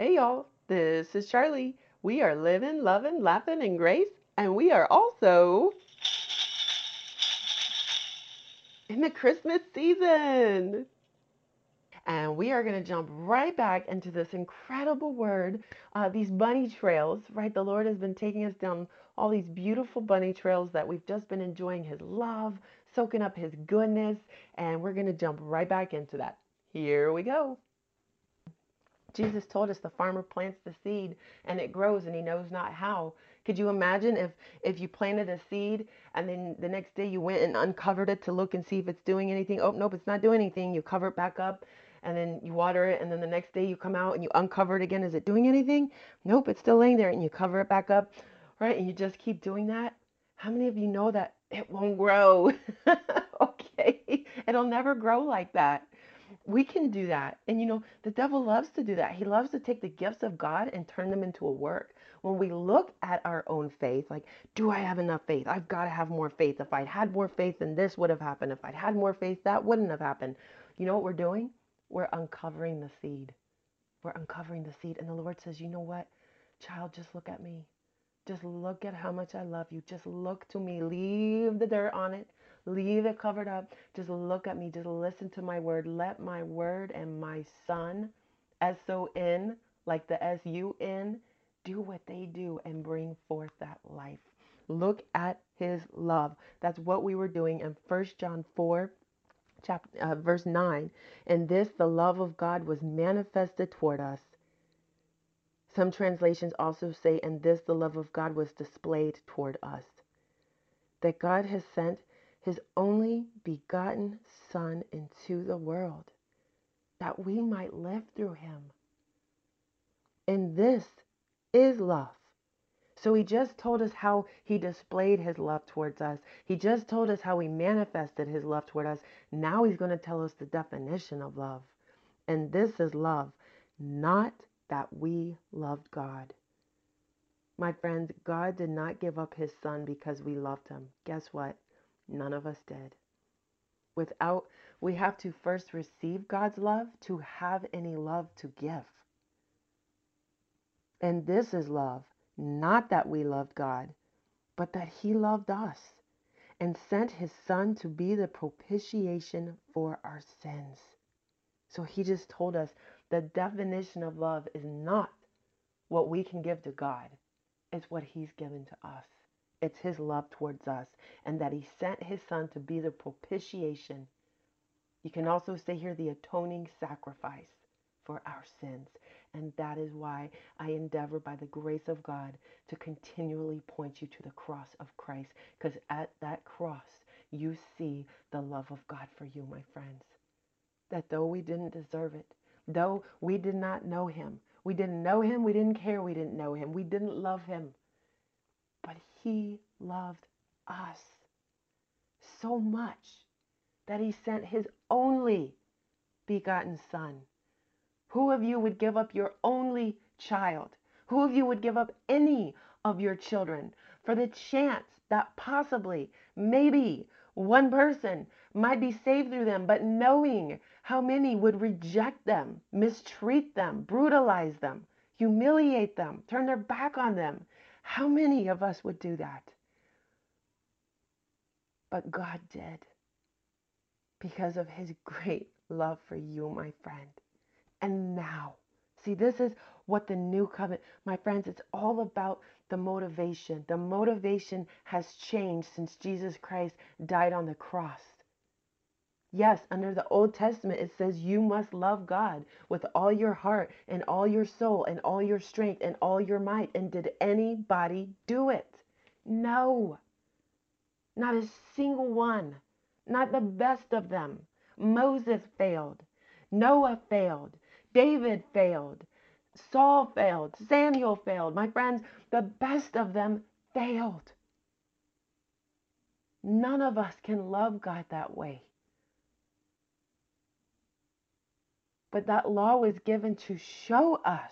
Hey y'all, this is Charlie. We are living, loving, laughing and grace, and we are also in the Christmas season. And we are going to jump right back into this incredible word, uh, these bunny trails, right? The Lord has been taking us down all these beautiful bunny trails that we've just been enjoying His love, soaking up His goodness, and we're going to jump right back into that. Here we go. Jesus told us the farmer plants the seed and it grows and he knows not how. Could you imagine if if you planted a seed and then the next day you went and uncovered it to look and see if it's doing anything? Oh, nope, it's not doing anything. You cover it back up and then you water it and then the next day you come out and you uncover it again. Is it doing anything? Nope, it's still laying there and you cover it back up, right? And you just keep doing that. How many of you know that it won't grow? okay. It'll never grow like that we can do that. And you know, the devil loves to do that. He loves to take the gifts of God and turn them into a work. When we look at our own faith, like, do I have enough faith? I've got to have more faith. If I'd had more faith, then this would have happened. If I'd had more faith, that wouldn't have happened. You know what we're doing? We're uncovering the seed. We're uncovering the seed. And the Lord says, you know what? Child, just look at me. Just look at how much I love you. Just look to me. Leave the dirt on it. Leave it covered up. Just look at me. Just listen to my word. Let my word and my son, S O N, like the S U N, do what they do and bring forth that life. Look at his love. That's what we were doing in First John 4, chapter, uh, verse 9. And this, the love of God, was manifested toward us. Some translations also say, and this, the love of God, was displayed toward us. That God has sent his only begotten Son into the world, that we might live through him. And this is love. So he just told us how he displayed his love towards us. He just told us how he manifested his love toward us. Now he's going to tell us the definition of love. And this is love, not that we loved God. My friends, God did not give up his son because we loved him. Guess what? None of us did. Without, we have to first receive God's love to have any love to give. And this is love, not that we loved God, but that He loved us and sent His Son to be the propitiation for our sins. So He just told us the definition of love is not what we can give to God, it's what He's given to us. It's his love towards us and that he sent his son to be the propitiation. You can also say here the atoning sacrifice for our sins. And that is why I endeavor by the grace of God to continually point you to the cross of Christ. Because at that cross, you see the love of God for you, my friends. That though we didn't deserve it, though we did not know him, we didn't know him, we didn't care, we didn't know him, we didn't love him, but he loved us so much that he sent his only begotten son. Who of you would give up your only child? Who of you would give up any of your children for the chance that possibly, maybe, one person might be saved through them, but knowing how many would reject them, mistreat them, brutalize them, humiliate them, turn their back on them, how many of us would do that? But God did because of his great love for you, my friend. And now, see, this is what the new covenant, my friends, it's all about the motivation. The motivation has changed since Jesus Christ died on the cross. Yes, under the Old Testament, it says you must love God with all your heart and all your soul and all your strength and all your might. And did anybody do it? No. Not a single one. Not the best of them. Moses failed. Noah failed. David failed. Saul failed. Samuel failed. My friends, the best of them failed. None of us can love God that way. But that law was given to show us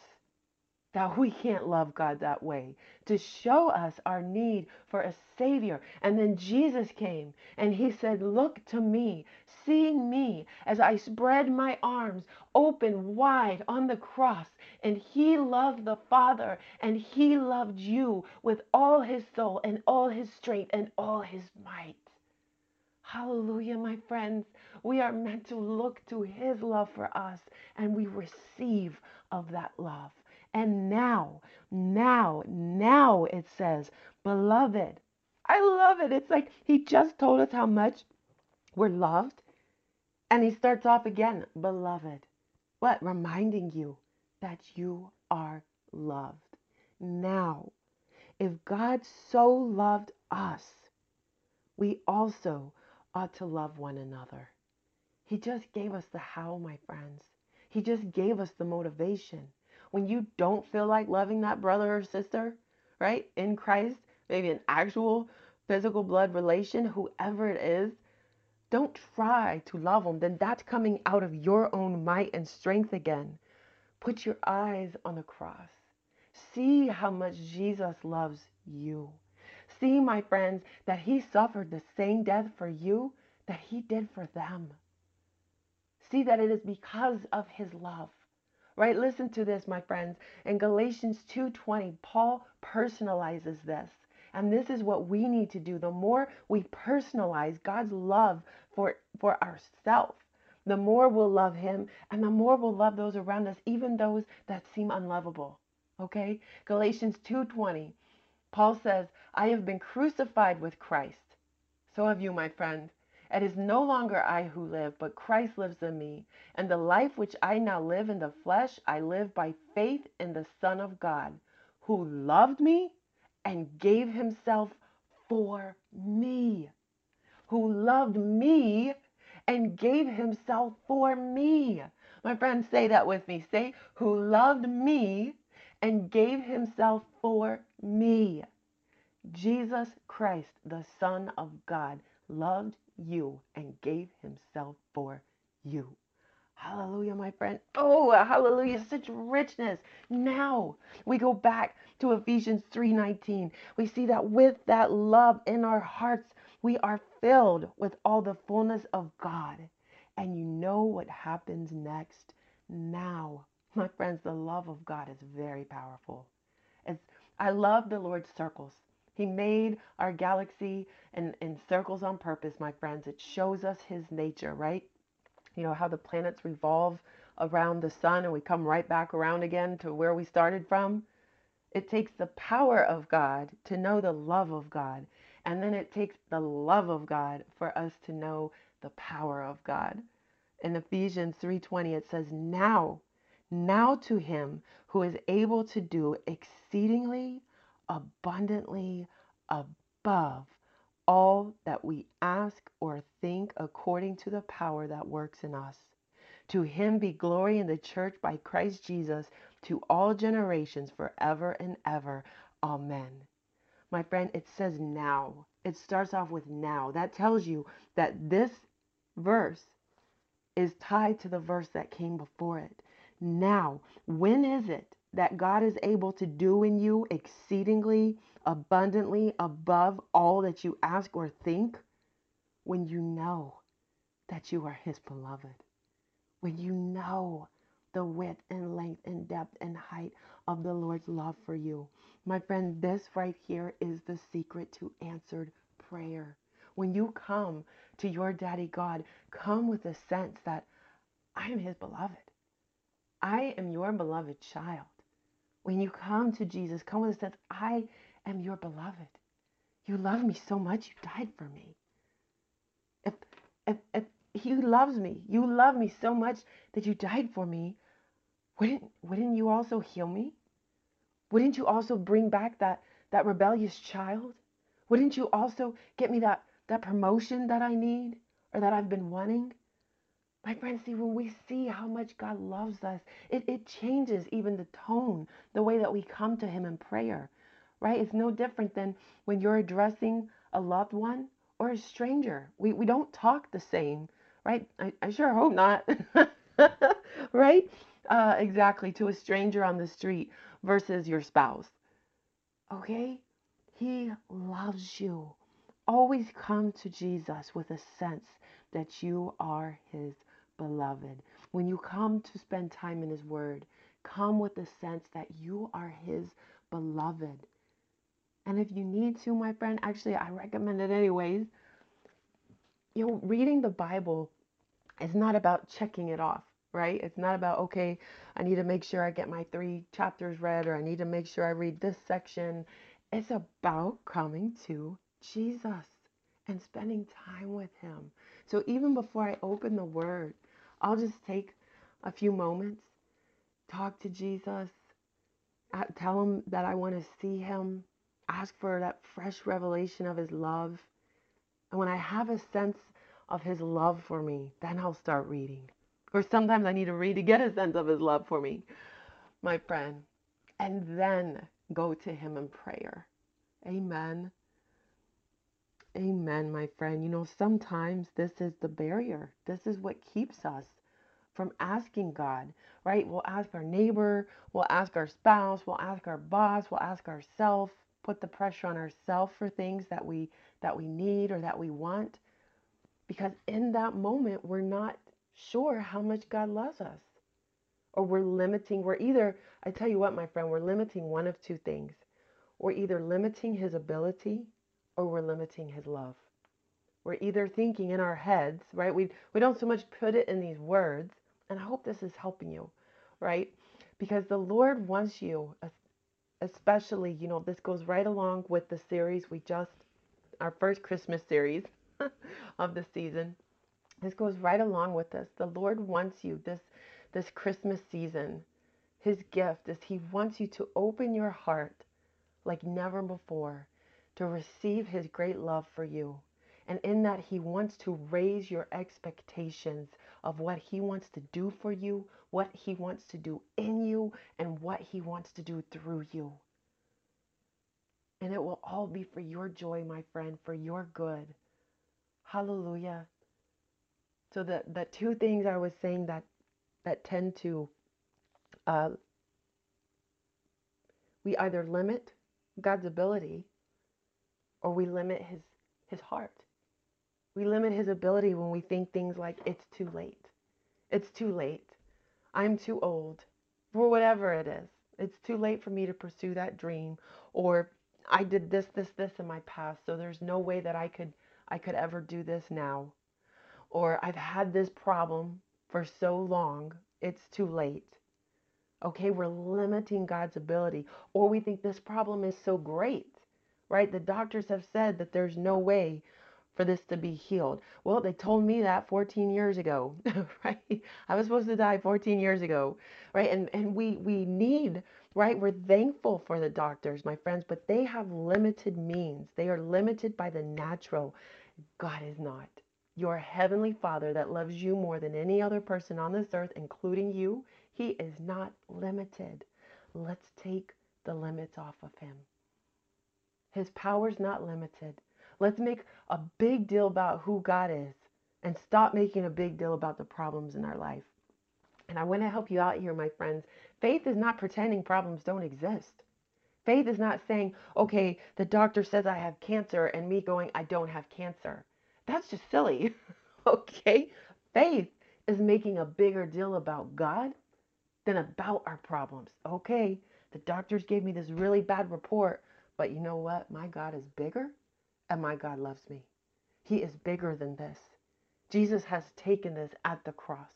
that we can't love God that way, to show us our need for a Savior. And then Jesus came and He said, Look to me, seeing me as I spread my arms open wide on the cross. And He loved the Father and He loved you with all His soul and all His strength and all His might. Hallelujah, my friends. We are meant to look to His love for us and we receive of that love. And now, now, now it says, beloved. I love it. It's like he just told us how much we're loved. And he starts off again, beloved. What? Reminding you that you are loved. Now, if God so loved us, we also ought to love one another. He just gave us the how, my friends. He just gave us the motivation when you don't feel like loving that brother or sister, right, in Christ, maybe an actual physical blood relation, whoever it is, don't try to love them. Then that's coming out of your own might and strength again. Put your eyes on the cross. See how much Jesus loves you. See, my friends, that he suffered the same death for you that he did for them. See that it is because of his love right? Listen to this, my friends. In Galatians 2:20, Paul personalizes this. And this is what we need to do. The more we personalize God's love for, for ourselves, the more we'll love him and the more we'll love those around us, even those that seem unlovable. Okay? Galatians 2:20. Paul says, "I have been crucified with Christ. So have you, my friend. It is no longer I who live, but Christ lives in me. And the life which I now live in the flesh, I live by faith in the Son of God, who loved me and gave himself for me. Who loved me and gave himself for me. My friends, say that with me. Say, who loved me and gave himself for me. Jesus Christ, the Son of God, loved you and gave himself for you. Hallelujah, my friend. Oh, hallelujah, such richness. Now we go back to Ephesians 3:19. We see that with that love in our hearts, we are filled with all the fullness of God. And you know what happens next? Now, my friends, the love of God is very powerful. It's I love the Lord's circles. He made our galaxy in, in circles on purpose, my friends. It shows us his nature, right? You know, how the planets revolve around the sun and we come right back around again to where we started from. It takes the power of God to know the love of God. And then it takes the love of God for us to know the power of God. In Ephesians 3:20 it says, "Now, now to him who is able to do exceedingly abundantly above all that we ask or think according to the power that works in us. To him be glory in the church by Christ Jesus to all generations forever and ever. Amen. My friend, it says now. It starts off with now. That tells you that this verse is tied to the verse that came before it. Now, when is it that God is able to do in you exceedingly abundantly above all that you ask or think when you know that you are His beloved, when you know the width and length and depth and height of the Lord's love for you. My friend, this right here is the secret to answered prayer. When you come to your daddy God, come with a sense that I am His beloved. I am your beloved child. When you come to Jesus, come with a sense, I am your beloved. You love me so much, you died for me. If, if, if he loves me, you love me so much that you died for me, wouldn't, wouldn't you also heal me? Wouldn't you also bring back that, that rebellious child? Wouldn't you also get me that, that promotion that I need or that I've been wanting? My friends, see, when we see how much God loves us, it, it changes even the tone, the way that we come to Him in prayer, right? It's no different than when you're addressing a loved one or a stranger. We, we don't talk the same, right? I, I sure hope not, right? uh, exactly to a stranger on the street versus your spouse. Okay? He loves you. Always come to Jesus with a sense that you are his beloved. When you come to spend time in his word, come with the sense that you are his beloved. And if you need to, my friend, actually, I recommend it anyways. You know, reading the Bible is not about checking it off, right? It's not about, okay, I need to make sure I get my three chapters read or I need to make sure I read this section. It's about coming to Jesus and spending time with Him. So even before I open the Word, I'll just take a few moments, talk to Jesus, uh, tell Him that I want to see Him, ask for that fresh revelation of His love. And when I have a sense of His love for me, then I'll start reading. Or sometimes I need to read to get a sense of His love for me, my friend. And then go to Him in prayer. Amen. Amen, my friend. You know, sometimes this is the barrier. This is what keeps us from asking God, right? We'll ask our neighbor, we'll ask our spouse, we'll ask our boss, we'll ask ourselves, put the pressure on ourselves for things that we that we need or that we want. Because in that moment, we're not sure how much God loves us. Or we're limiting, we're either, I tell you what, my friend, we're limiting one of two things. We're either limiting his ability or we're limiting his love. We're either thinking in our heads, right? We, we don't so much put it in these words, and I hope this is helping you, right? Because the Lord wants you, especially, you know, this goes right along with the series we just, our first Christmas series of the season. This goes right along with this. The Lord wants you this this Christmas season. His gift is he wants you to open your heart like never before to receive his great love for you. And in that, he wants to raise your expectations of what he wants to do for you, what he wants to do in you, and what he wants to do through you. And it will all be for your joy, my friend, for your good. Hallelujah. So the, the two things I was saying that that tend to uh, we either limit God's ability or we limit his his heart. We limit his ability when we think things like it's too late. It's too late. I'm too old. For whatever it is. It's too late for me to pursue that dream or I did this this this in my past, so there's no way that I could I could ever do this now. Or I've had this problem for so long, it's too late. Okay, we're limiting God's ability. Or we think this problem is so great right? The doctors have said that there's no way for this to be healed. Well, they told me that 14 years ago, right? I was supposed to die 14 years ago, right? And and we we need, right? We're thankful for the doctors, my friends, but they have limited means. They are limited by the natural. God is not. Your heavenly Father that loves you more than any other person on this earth, including you, he is not limited. Let's take the limits off of him. His power's not limited. Let's make a big deal about who God is and stop making a big deal about the problems in our life. And I want to help you out here, my friends. Faith is not pretending problems don't exist. Faith is not saying, okay, the doctor says I have cancer, and me going, I don't have cancer. That's just silly. okay? Faith is making a bigger deal about God than about our problems. Okay, the doctors gave me this really bad report, but you know what? My God is bigger and my God loves me. He is bigger than this. Jesus has taken this at the cross.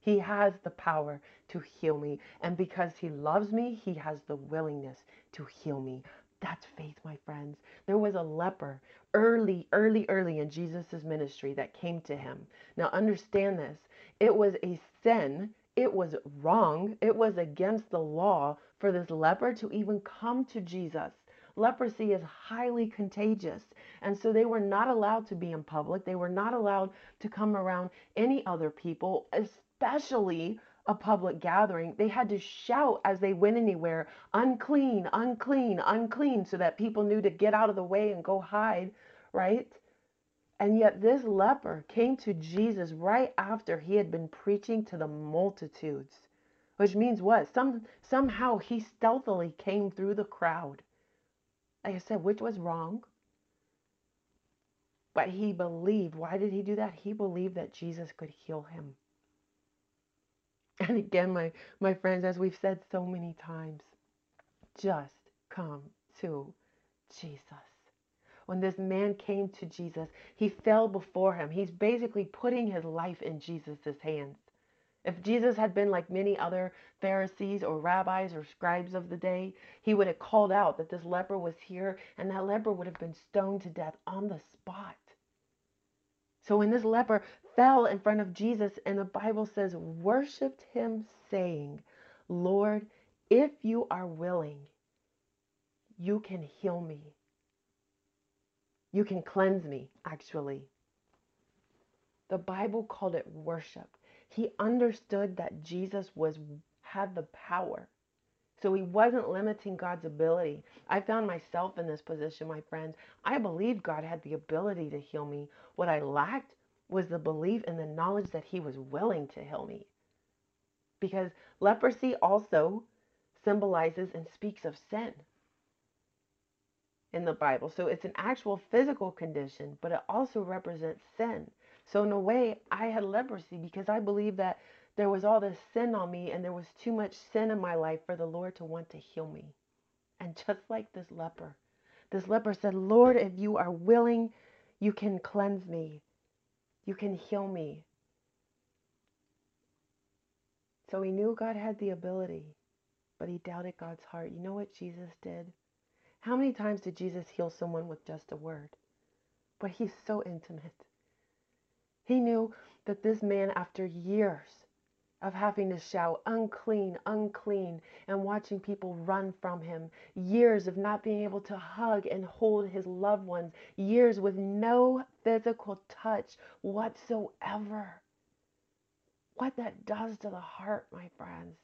He has the power to heal me. And because he loves me, he has the willingness to heal me. That's faith, my friends. There was a leper early, early, early in Jesus' ministry that came to him. Now, understand this it was a sin, it was wrong, it was against the law for this leper to even come to Jesus leprosy is highly contagious. And so they were not allowed to be in public. They were not allowed to come around any other people, especially a public gathering. They had to shout as they went anywhere, unclean, unclean, unclean, so that people knew to get out of the way and go hide, right? And yet, this leper came to Jesus right after he had been preaching to the multitudes. which means what? Some somehow he stealthily came through the crowd. Like I said, which was wrong. But he believed. Why did he do that? He believed that Jesus could heal him. And again, my, my friends, as we've said so many times, just come to Jesus. When this man came to Jesus, he fell before him. He's basically putting his life in Jesus' hands. If Jesus had been like many other Pharisees or rabbis or scribes of the day, he would have called out that this leper was here and that leper would have been stoned to death on the spot. So when this leper fell in front of Jesus, and the Bible says, worshiped him, saying, Lord, if you are willing, you can heal me. You can cleanse me, actually. The Bible called it worship. He understood that Jesus was had the power. So he wasn't limiting God's ability. I found myself in this position, my friends. I believed God had the ability to heal me. What I lacked was the belief and the knowledge that he was willing to heal me. Because leprosy also symbolizes and speaks of sin in the Bible. So it's an actual physical condition, but it also represents sin. So in a way, I had leprosy because I believed that there was all this sin on me and there was too much sin in my life for the Lord to want to heal me. And just like this leper, this leper said, Lord, if you are willing, you can cleanse me. You can heal me. So he knew God had the ability, but he doubted God's heart. You know what Jesus did? How many times did Jesus heal someone with just a word? But he's so intimate. He knew that this man, after years of having to shout, unclean, unclean, and watching people run from him, years of not being able to hug and hold his loved ones, years with no physical touch whatsoever. What that does to the heart, my friends.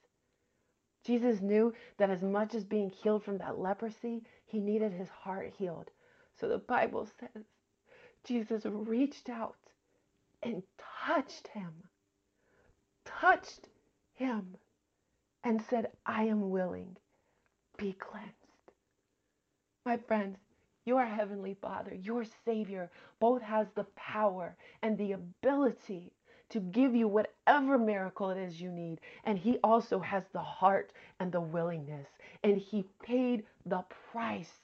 Jesus knew that as much as being healed from that leprosy, he needed his heart healed. So the Bible says Jesus reached out and touched him, touched him, and said, I am willing, be cleansed. My friends, your Heavenly Father, your Savior, both has the power and the ability to give you whatever miracle it is you need. And He also has the heart and the willingness. And He paid the price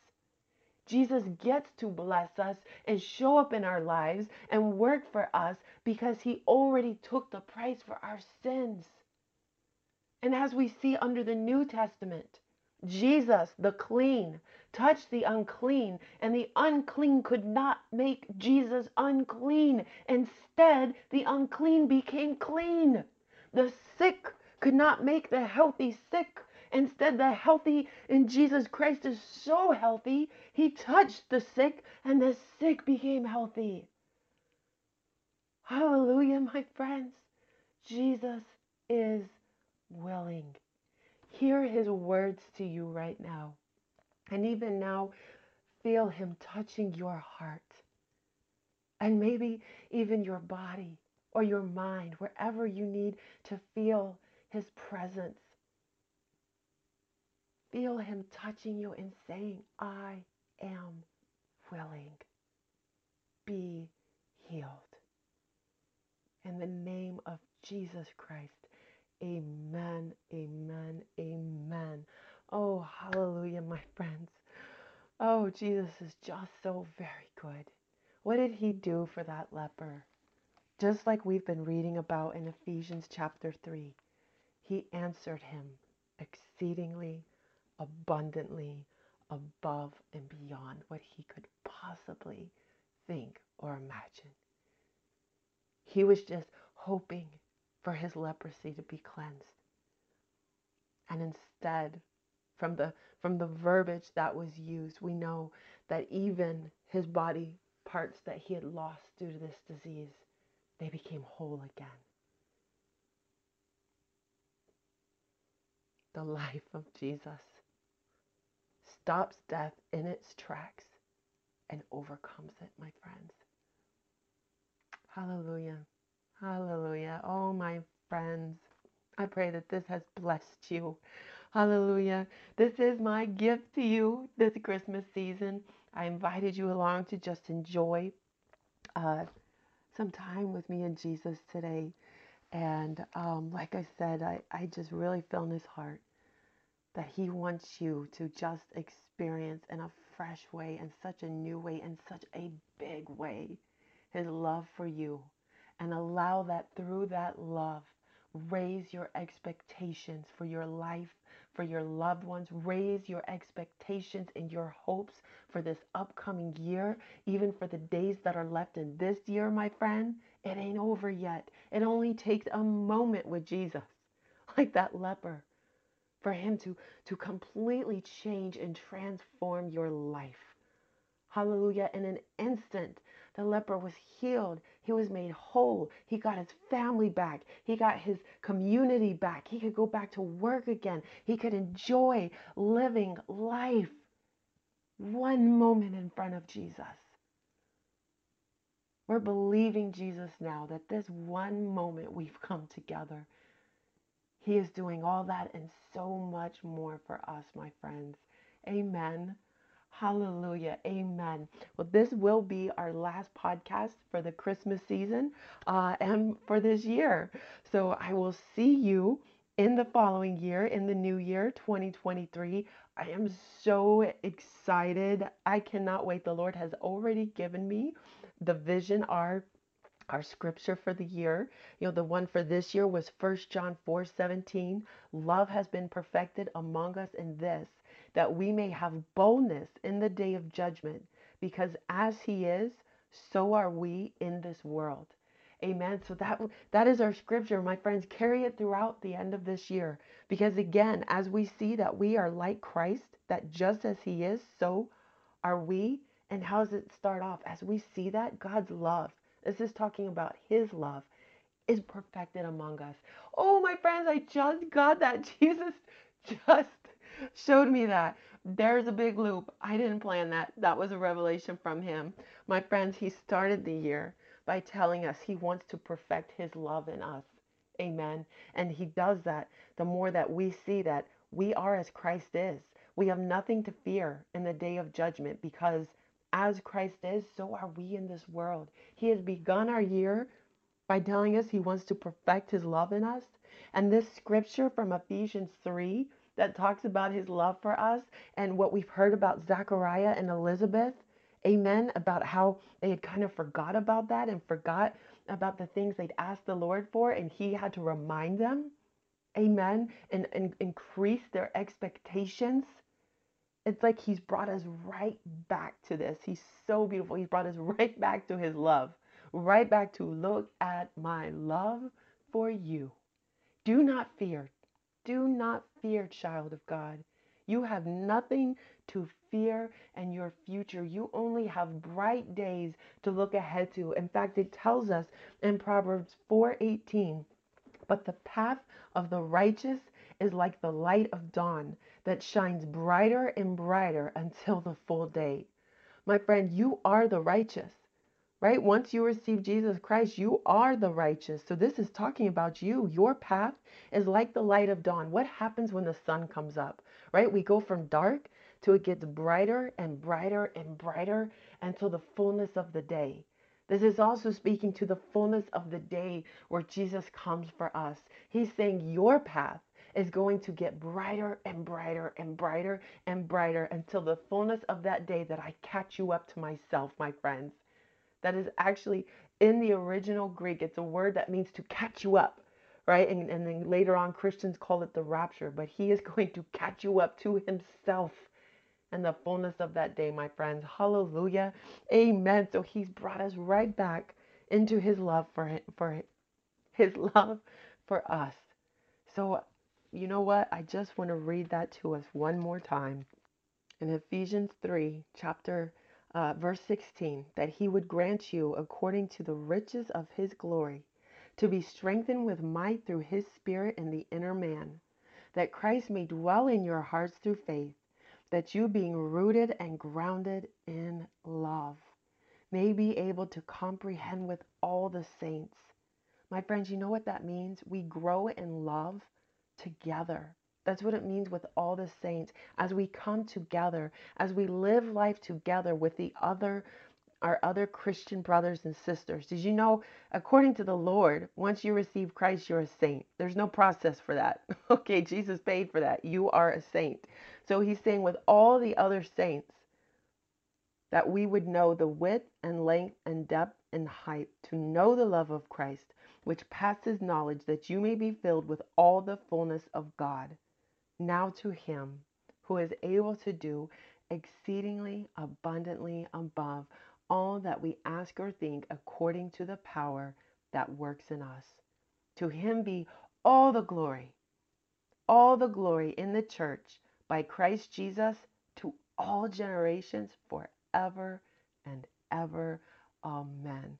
Jesus gets to bless us and show up in our lives and work for us because he already took the price for our sins. And as we see under the New Testament, Jesus, the clean, touched the unclean, and the unclean could not make Jesus unclean. Instead, the unclean became clean. The sick could not make the healthy sick. Instead, the healthy in Jesus Christ is so healthy, he touched the sick and the sick became healthy. Hallelujah, my friends. Jesus is willing. Hear his words to you right now. And even now, feel him touching your heart. And maybe even your body or your mind, wherever you need to feel his presence. Feel Him touching you and saying, I am willing. Be healed. In the name of Jesus Christ. Amen, amen, amen. Oh, hallelujah, my friends. Oh, Jesus is just so very good. What did he do for that leper? Just like we've been reading about in Ephesians chapter 3, he answered him exceedingly abundantly above and beyond what he could possibly think or imagine. He was just hoping for his leprosy to be cleansed. And instead, from the from the verbiage that was used, we know that even his body parts that he had lost due to this disease, they became whole again. The life of Jesus stops death in its tracks and overcomes it, my friends. Hallelujah. Hallelujah. Oh, my friends. I pray that this has blessed you. Hallelujah. This is my gift to you this Christmas season. I invited you along to just enjoy uh, some time with me and Jesus today. And um, like I said, I, I just really feel in his heart that he wants you to just experience in a fresh way, in such a new way, in such a big way, his love for you. And allow that through that love, raise your expectations for your life, for your loved ones. Raise your expectations and your hopes for this upcoming year, even for the days that are left in this year, my friend. It ain't over yet. It only takes a moment with Jesus, like that leper for him to to completely change and transform your life. Hallelujah. In an instant, the leper was healed. He was made whole. He got his family back. He got his community back. He could go back to work again. He could enjoy living life one moment in front of Jesus. We're believing Jesus now that this one moment we've come together he is doing all that and so much more for us, my friends. Amen. Hallelujah. Amen. Well, this will be our last podcast for the Christmas season uh, and for this year. So I will see you in the following year, in the new year, 2023. I am so excited. I cannot wait. The Lord has already given me the vision, our our scripture for the year. You know the one for this year was 1 john 4 17 love has been perfected among us in this that we may have boldness in the day of judgment because as he is so are we in this world. Amen. So that that is our scripture my friends. Carry it throughout the end of this year because again as we see that we are like christ that just as he is so are we. And how does it start off? As we see that god's love this is talking about his love is perfected among us. Oh, my friends, I just got that. Jesus just showed me that. There's a big loop. I didn't plan that. That was a revelation from him. My friends, he started the year by telling us he wants to perfect his love in us. Amen. And he does that the more that we see that we are as Christ is. We have nothing to fear in the day of judgment because as Christ is, so are we in this world. He has begun our year by telling us he wants to perfect his love in us. And this scripture from Ephesians 3 that talks about his love for us and what we've heard about Zachariah and Elizabeth, amen, about how they had kind of forgot about that and forgot about the things they'd asked the Lord for, and he had to remind them, amen, and, and increase their expectations it's like he's brought us right back to this. He's so beautiful. He's brought us right back to his love, right back to look at my love for you. Do not fear. Do not fear, child of God. You have nothing to fear and your future. You only have bright days to look ahead to. In fact, it tells us in Proverbs 4:18, but the path of the righteous is like the light of dawn that shines brighter and brighter until the full day. My friend, you are the righteous, right? Once you receive Jesus Christ, you are the righteous. So this is talking about you. Your path is like the light of dawn. What happens when the sun comes up, right? We go from dark to it gets brighter and brighter and brighter until the fullness of the day. This is also speaking to the fullness of the day where Jesus comes for us. He's saying your path is going to get brighter and brighter and brighter and brighter until the fullness of that day that I catch you up to myself, my friends. That is actually in the original Greek, it's a word that means to catch you up, right? And, and then later on, Christians call it the rapture, but he is going to catch you up to himself and the fullness of that day, my friends. Hallelujah. Amen. So he's brought us right back into his love for for his love for us. So you know what? I just want to read that to us one more time. In Ephesians 3, chapter uh, verse 16, that he would grant you, according to the riches of his glory, to be strengthened with might through his spirit in the inner man, that Christ may dwell in your hearts through faith, that you, being rooted and grounded in love, may be able to comprehend with all the saints My friends, you know what that means? We grow in love together. That's what it means with all the saints. As we come together, as we live life together with the other our other Christian brothers and sisters. Did you know, according to the Lord, once you receive Christ, you're a saint? There's no process for that. Okay, Jesus paid for that. You are a saint. So he's saying, with all the other saints, that we would know the width and length and depth and height, to know the love of Christ, which passes knowledge, that you may be filled with all the fullness of God. Now to him who is able to do exceedingly abundantly above all that we ask or think according to the power that works in us. To him be all the glory, all the glory in the church by Christ Jesus to all generations forever and ever. Amen.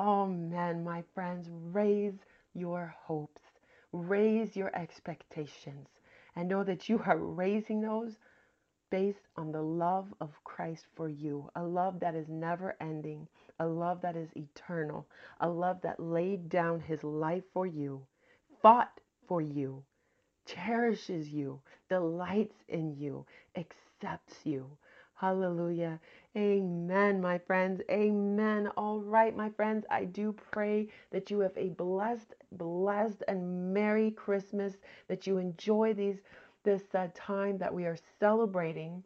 Oh, Amen, my friends. Raise your hopes, raise your expectations, and know that you are raising those based on the love of Christ for you, a love that is never ending, a love that is eternal, a love that laid down his life for you, fought for you, cherishes you, delights in you, accepts you. Hallelujah. Amen, my friends. Amen. All right, my friends. I do pray that you have a blessed, blessed, and Merry Christmas, that you enjoy these this uh, time that we are celebrating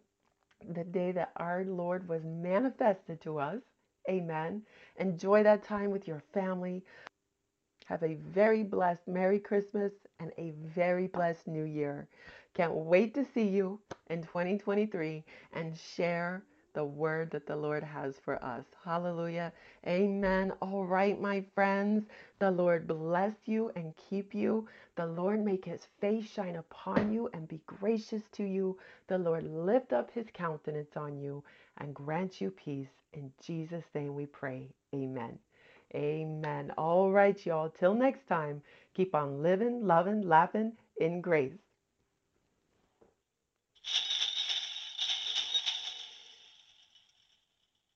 the day that our Lord was manifested to us. Amen. Enjoy that time with your family. Have a very blessed Merry Christmas and a very blessed New Year. Can't wait to see you in 2023 and share the word that the Lord has for us. Hallelujah. Amen. All right, my friends. The Lord bless you and keep you. The Lord make his face shine upon you and be gracious to you. The Lord lift up his countenance on you and grant you peace. In Jesus' name we pray. Amen. Amen. All right, y'all. Till next time, keep on living, loving, laughing in grace.